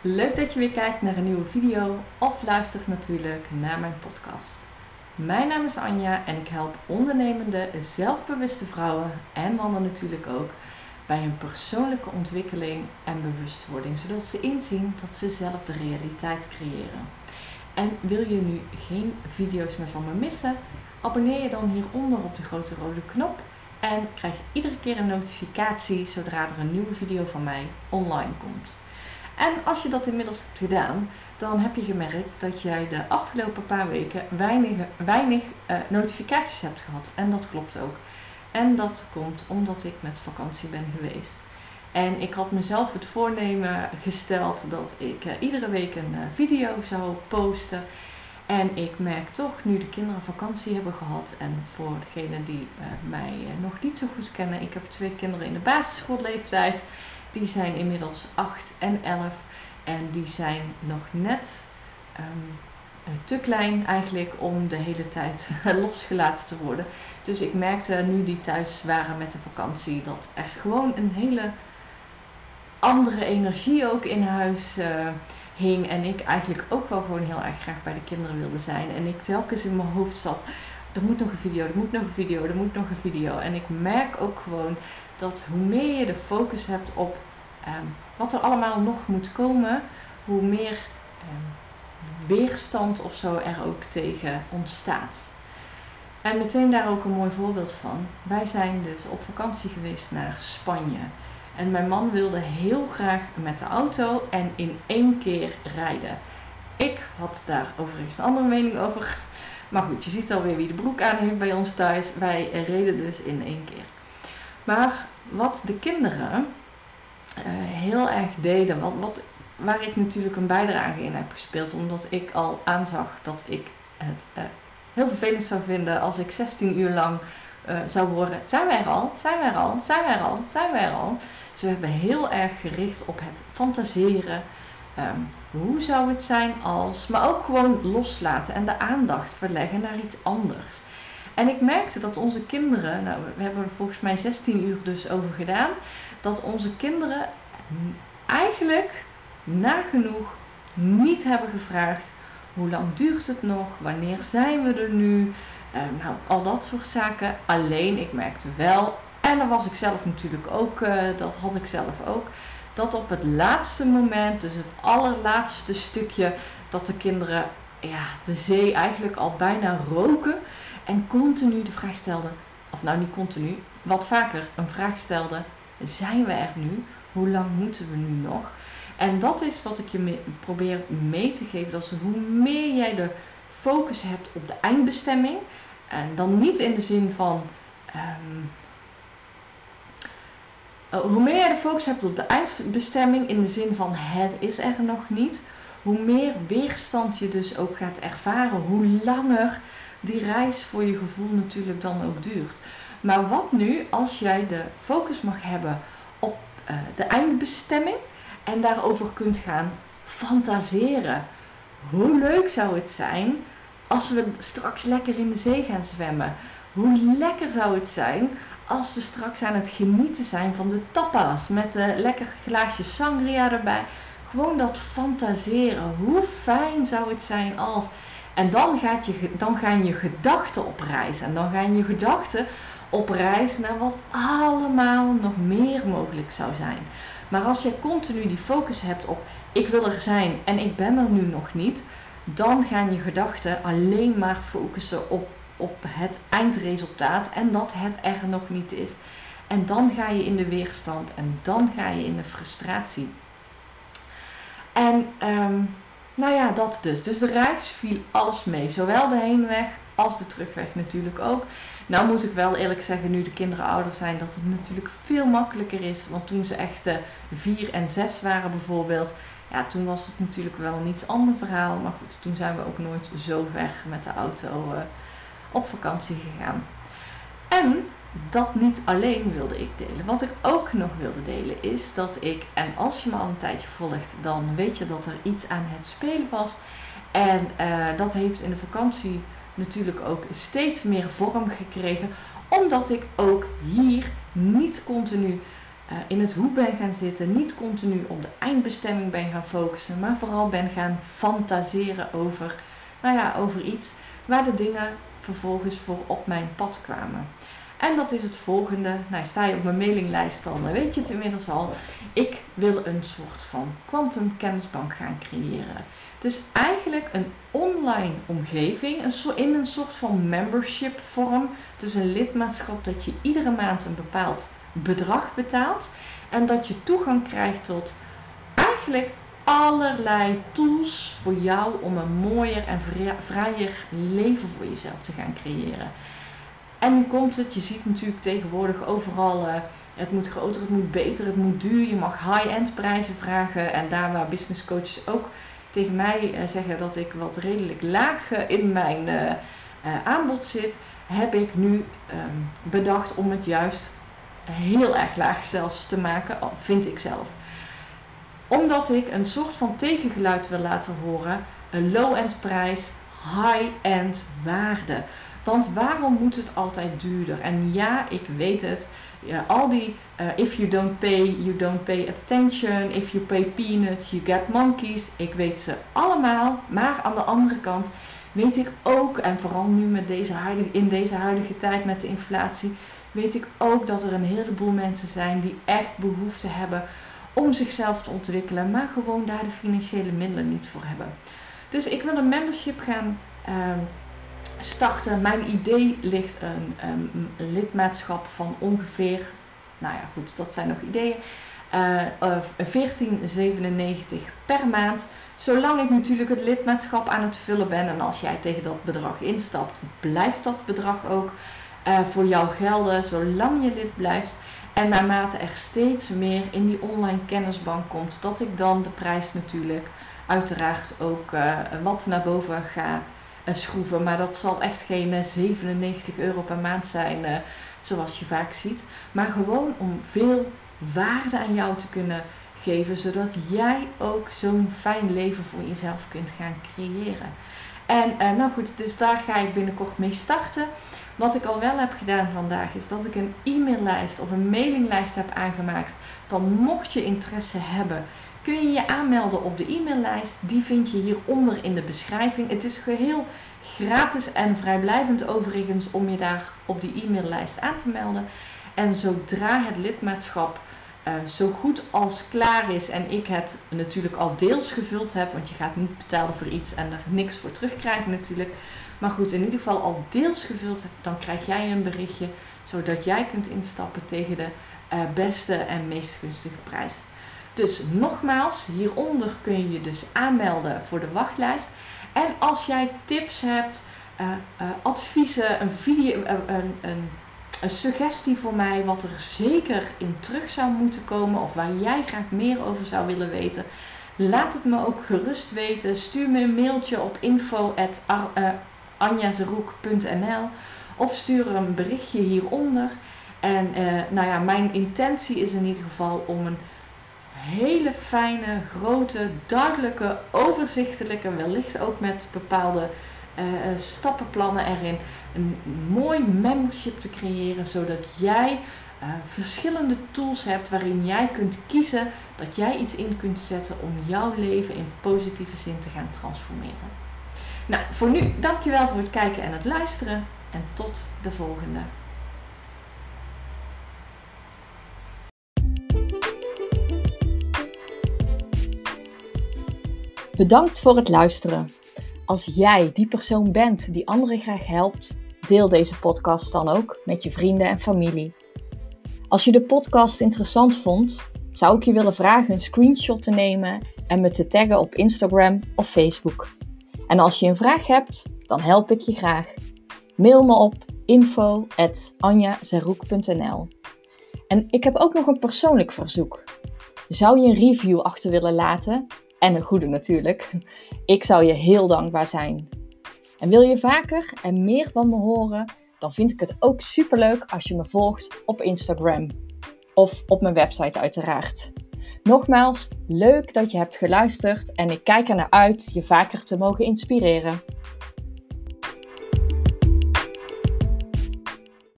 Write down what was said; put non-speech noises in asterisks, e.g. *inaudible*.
Leuk dat je weer kijkt naar een nieuwe video of luistert natuurlijk naar mijn podcast. Mijn naam is Anja en ik help ondernemende, zelfbewuste vrouwen en mannen natuurlijk ook bij hun persoonlijke ontwikkeling en bewustwording, zodat ze inzien dat ze zelf de realiteit creëren. En wil je nu geen video's meer van me missen? Abonneer je dan hieronder op de grote rode knop en krijg iedere keer een notificatie zodra er een nieuwe video van mij online komt. En als je dat inmiddels hebt gedaan, dan heb je gemerkt dat jij de afgelopen paar weken weinig, weinig uh, notificaties hebt gehad. En dat klopt ook. En dat komt omdat ik met vakantie ben geweest. En ik had mezelf het voornemen gesteld dat ik uh, iedere week een uh, video zou posten. En ik merk toch, nu de kinderen vakantie hebben gehad, en voor degenen die mij nog niet zo goed kennen, ik heb twee kinderen in de basisschoolleeftijd. Die zijn inmiddels 8 en 11 en die zijn nog net um, te klein eigenlijk om de hele tijd *laughs* losgelaten te worden. Dus ik merkte nu die thuis waren met de vakantie dat er gewoon een hele andere energie ook in huis uh, hing. En ik eigenlijk ook wel gewoon heel erg graag bij de kinderen wilde zijn. En ik telkens in mijn hoofd zat, er moet nog een video, er moet nog een video, er moet nog een video. En ik merk ook gewoon dat hoe meer je de focus hebt op um, wat er allemaal nog moet komen, hoe meer um, weerstand of zo er ook tegen ontstaat. En meteen daar ook een mooi voorbeeld van. Wij zijn dus op vakantie geweest naar Spanje. En mijn man wilde heel graag met de auto en in één keer rijden. Ik had daar overigens een andere mening over. Maar goed, je ziet alweer wie de broek aan heeft bij ons thuis. Wij reden dus in één keer. Maar wat de kinderen heel erg deden, wat, wat, waar ik natuurlijk een bijdrage in heb gespeeld, omdat ik al aanzag dat ik het uh, heel vervelend zou vinden als ik 16 uur lang uh, zou horen: zijn wij er al? Zijn wij er al? Zijn wij er al? Zijn wij er al? Ze hebben heel erg gericht op het fantaseren. Um, hoe zou het zijn als, maar ook gewoon loslaten en de aandacht verleggen naar iets anders. En ik merkte dat onze kinderen, nou we hebben er volgens mij 16 uur dus over gedaan, dat onze kinderen eigenlijk nagenoeg niet hebben gevraagd hoe lang duurt het nog, wanneer zijn we er nu, eh, nou al dat soort zaken. Alleen ik merkte wel, en dan was ik zelf natuurlijk ook, uh, dat had ik zelf ook, dat op het laatste moment, dus het allerlaatste stukje, dat de kinderen ja, de zee eigenlijk al bijna roken en continu de vraag stelden, of nou niet continu, wat vaker een vraag stelden, zijn we er nu? Hoe lang moeten we nu nog? En dat is wat ik je probeer mee te geven. Dat hoe meer jij de focus hebt op de eindbestemming. En dan niet in de zin van. Um, hoe meer jij de focus hebt op de eindbestemming in de zin van het is er nog niet. Hoe meer weerstand je dus ook gaat ervaren. Hoe langer die reis voor je gevoel natuurlijk dan ook duurt. Maar wat nu als jij de focus mag hebben op uh, de eindbestemming en daarover kunt gaan fantaseren? Hoe leuk zou het zijn als we straks lekker in de zee gaan zwemmen? Hoe lekker zou het zijn als we straks aan het genieten zijn van de tapas met een lekker glaasje sangria erbij? Gewoon dat fantaseren. Hoe fijn zou het zijn als. En dan, gaat je, dan gaan je gedachten op reis. En dan gaan je gedachten op reis naar wat allemaal nog meer mogelijk zou zijn. Maar als je continu die focus hebt op ik wil er zijn en ik ben er nu nog niet, dan gaan je gedachten alleen maar focussen op, op het eindresultaat en dat het er nog niet is. En dan ga je in de weerstand en dan ga je in de frustratie. En um, nou ja, dat dus. Dus de reis viel alles mee. Zowel de heenweg als de terugweg natuurlijk ook. Nou moet ik wel eerlijk zeggen, nu de kinderen ouder zijn, dat het natuurlijk veel makkelijker is. Want toen ze echt uh, vier en zes waren bijvoorbeeld, ja, toen was het natuurlijk wel een iets ander verhaal. Maar goed, toen zijn we ook nooit zo ver met de auto uh, op vakantie gegaan. En dat niet alleen wilde ik delen. Wat ik ook nog wilde delen is dat ik, en als je me al een tijdje volgt, dan weet je dat er iets aan het spelen was. En uh, dat heeft in de vakantie natuurlijk ook steeds meer vorm gekregen. Omdat ik ook hier niet continu eh, in het hoe ben gaan zitten. Niet continu op de eindbestemming ben gaan focussen, maar vooral ben gaan fantaseren over, nou ja, over iets waar de dingen vervolgens voor op mijn pad kwamen. En dat is het volgende. Nou, sta je op mijn mailinglijst dan, weet je het inmiddels al. Ik wil een soort van quantum kennisbank gaan creëren. Dus eigenlijk een online omgeving, een in een soort van membership vorm. Dus een lidmaatschap dat je iedere maand een bepaald bedrag betaalt. En dat je toegang krijgt tot eigenlijk allerlei tools voor jou om een mooier en vrijer leven voor jezelf te gaan creëren. En nu komt het, je ziet natuurlijk tegenwoordig overal, uh, het moet groter, het moet beter, het moet duur. Je mag high-end prijzen vragen. En daar waar business coaches ook tegen mij uh, zeggen dat ik wat redelijk laag uh, in mijn aanbod zit, heb ik nu um, bedacht om het juist heel erg laag zelfs te maken, vind ik zelf. Omdat ik een soort van tegengeluid wil laten horen, een low-end prijs, high-end waarde. Want waarom moet het altijd duurder? En ja, ik weet het. Al die uh, if you don't pay, you don't pay attention. If you pay peanuts, you get monkeys. Ik weet ze allemaal. Maar aan de andere kant weet ik ook, en vooral nu met deze huidige, in deze huidige tijd met de inflatie, weet ik ook dat er een heleboel mensen zijn die echt behoefte hebben om zichzelf te ontwikkelen, maar gewoon daar de financiële middelen niet voor hebben. Dus ik wil een membership gaan uh, starten. Mijn idee ligt een, lidmaatschap van ongeveer, nou ja goed, dat zijn nog ideeën, uh, uh, 14,97 per maand. Zolang ik natuurlijk het lidmaatschap aan het vullen ben en als jij tegen dat bedrag instapt, blijft dat bedrag ook uh, voor jou gelden zolang je lid blijft. En naarmate er steeds meer in die online kennisbank komt, dat ik dan de prijs natuurlijk uiteraard ook wat naar boven ga schroeven. Maar dat zal echt geen 97 euro per maand zijn, zoals je vaak ziet. Maar gewoon om veel waarde aan jou te kunnen geven, zodat jij ook zo'n fijn leven voor jezelf kunt gaan creëren. En nou goed, dus daar ga ik binnenkort mee starten. Wat ik al wel heb gedaan vandaag is dat ik een e-maillijst of een mailinglijst heb aangemaakt van mocht je interesse hebben, kun je je aanmelden op de e-maillijst. Die vind je hieronder in de beschrijving. Het is geheel gratis en vrijblijvend overigens om je daar op die e-maillijst aan te melden. En zodra het lidmaatschap uh, zo goed als klaar is en ik het natuurlijk al deels gevuld heb, want je gaat niet betalen voor iets en er niks voor terugkrijgen natuurlijk. Maar goed, in ieder geval al deels gevuld hebt, dan krijg jij een berichtje zodat jij kunt instappen tegen de uh, beste en meest gunstige prijs. Dus nogmaals, hieronder kun je je dus aanmelden voor de wachtlijst. En als jij tips hebt, uh, uh, adviezen, een video, een, een een suggestie voor mij wat er zeker in terug zou moeten komen of waar jij graag meer over zou willen weten. Laat het me ook gerust weten. Stuur me een mailtje op info.anjazeroek.nl of stuur een berichtje hieronder. En nou ja, mijn intentie is in ieder geval om een hele fijne, grote, duidelijke, overzichtelijke, wellicht ook met bepaalde uh, stappenplannen erin. Een mooi membership te creëren zodat jij uh, verschillende tools hebt waarin jij kunt kiezen dat jij iets in kunt zetten om jouw leven in positieve zin te gaan transformeren. Nou, voor nu dankjewel voor het kijken en het luisteren en tot de volgende. Bedankt voor het luisteren. Als jij die persoon bent die anderen graag helpt, deel deze podcast dan ook met je vrienden en familie. Als je de podcast interessant vond, zou ik je willen vragen een screenshot te nemen en me te taggen op Instagram of Facebook. En als je een vraag hebt, dan help ik je graag. Mail me op info.anjazeroek.nl En ik heb ook nog een persoonlijk verzoek. Zou je een review achter willen laten en een goede natuurlijk. Ik zou je heel dankbaar zijn. En wil je vaker en meer van me horen, dan vind ik het ook superleuk als je me volgt op Instagram. Of op mijn website uiteraard. Nogmaals, leuk dat je hebt geluisterd en ik kijk er naar uit je vaker te mogen inspireren.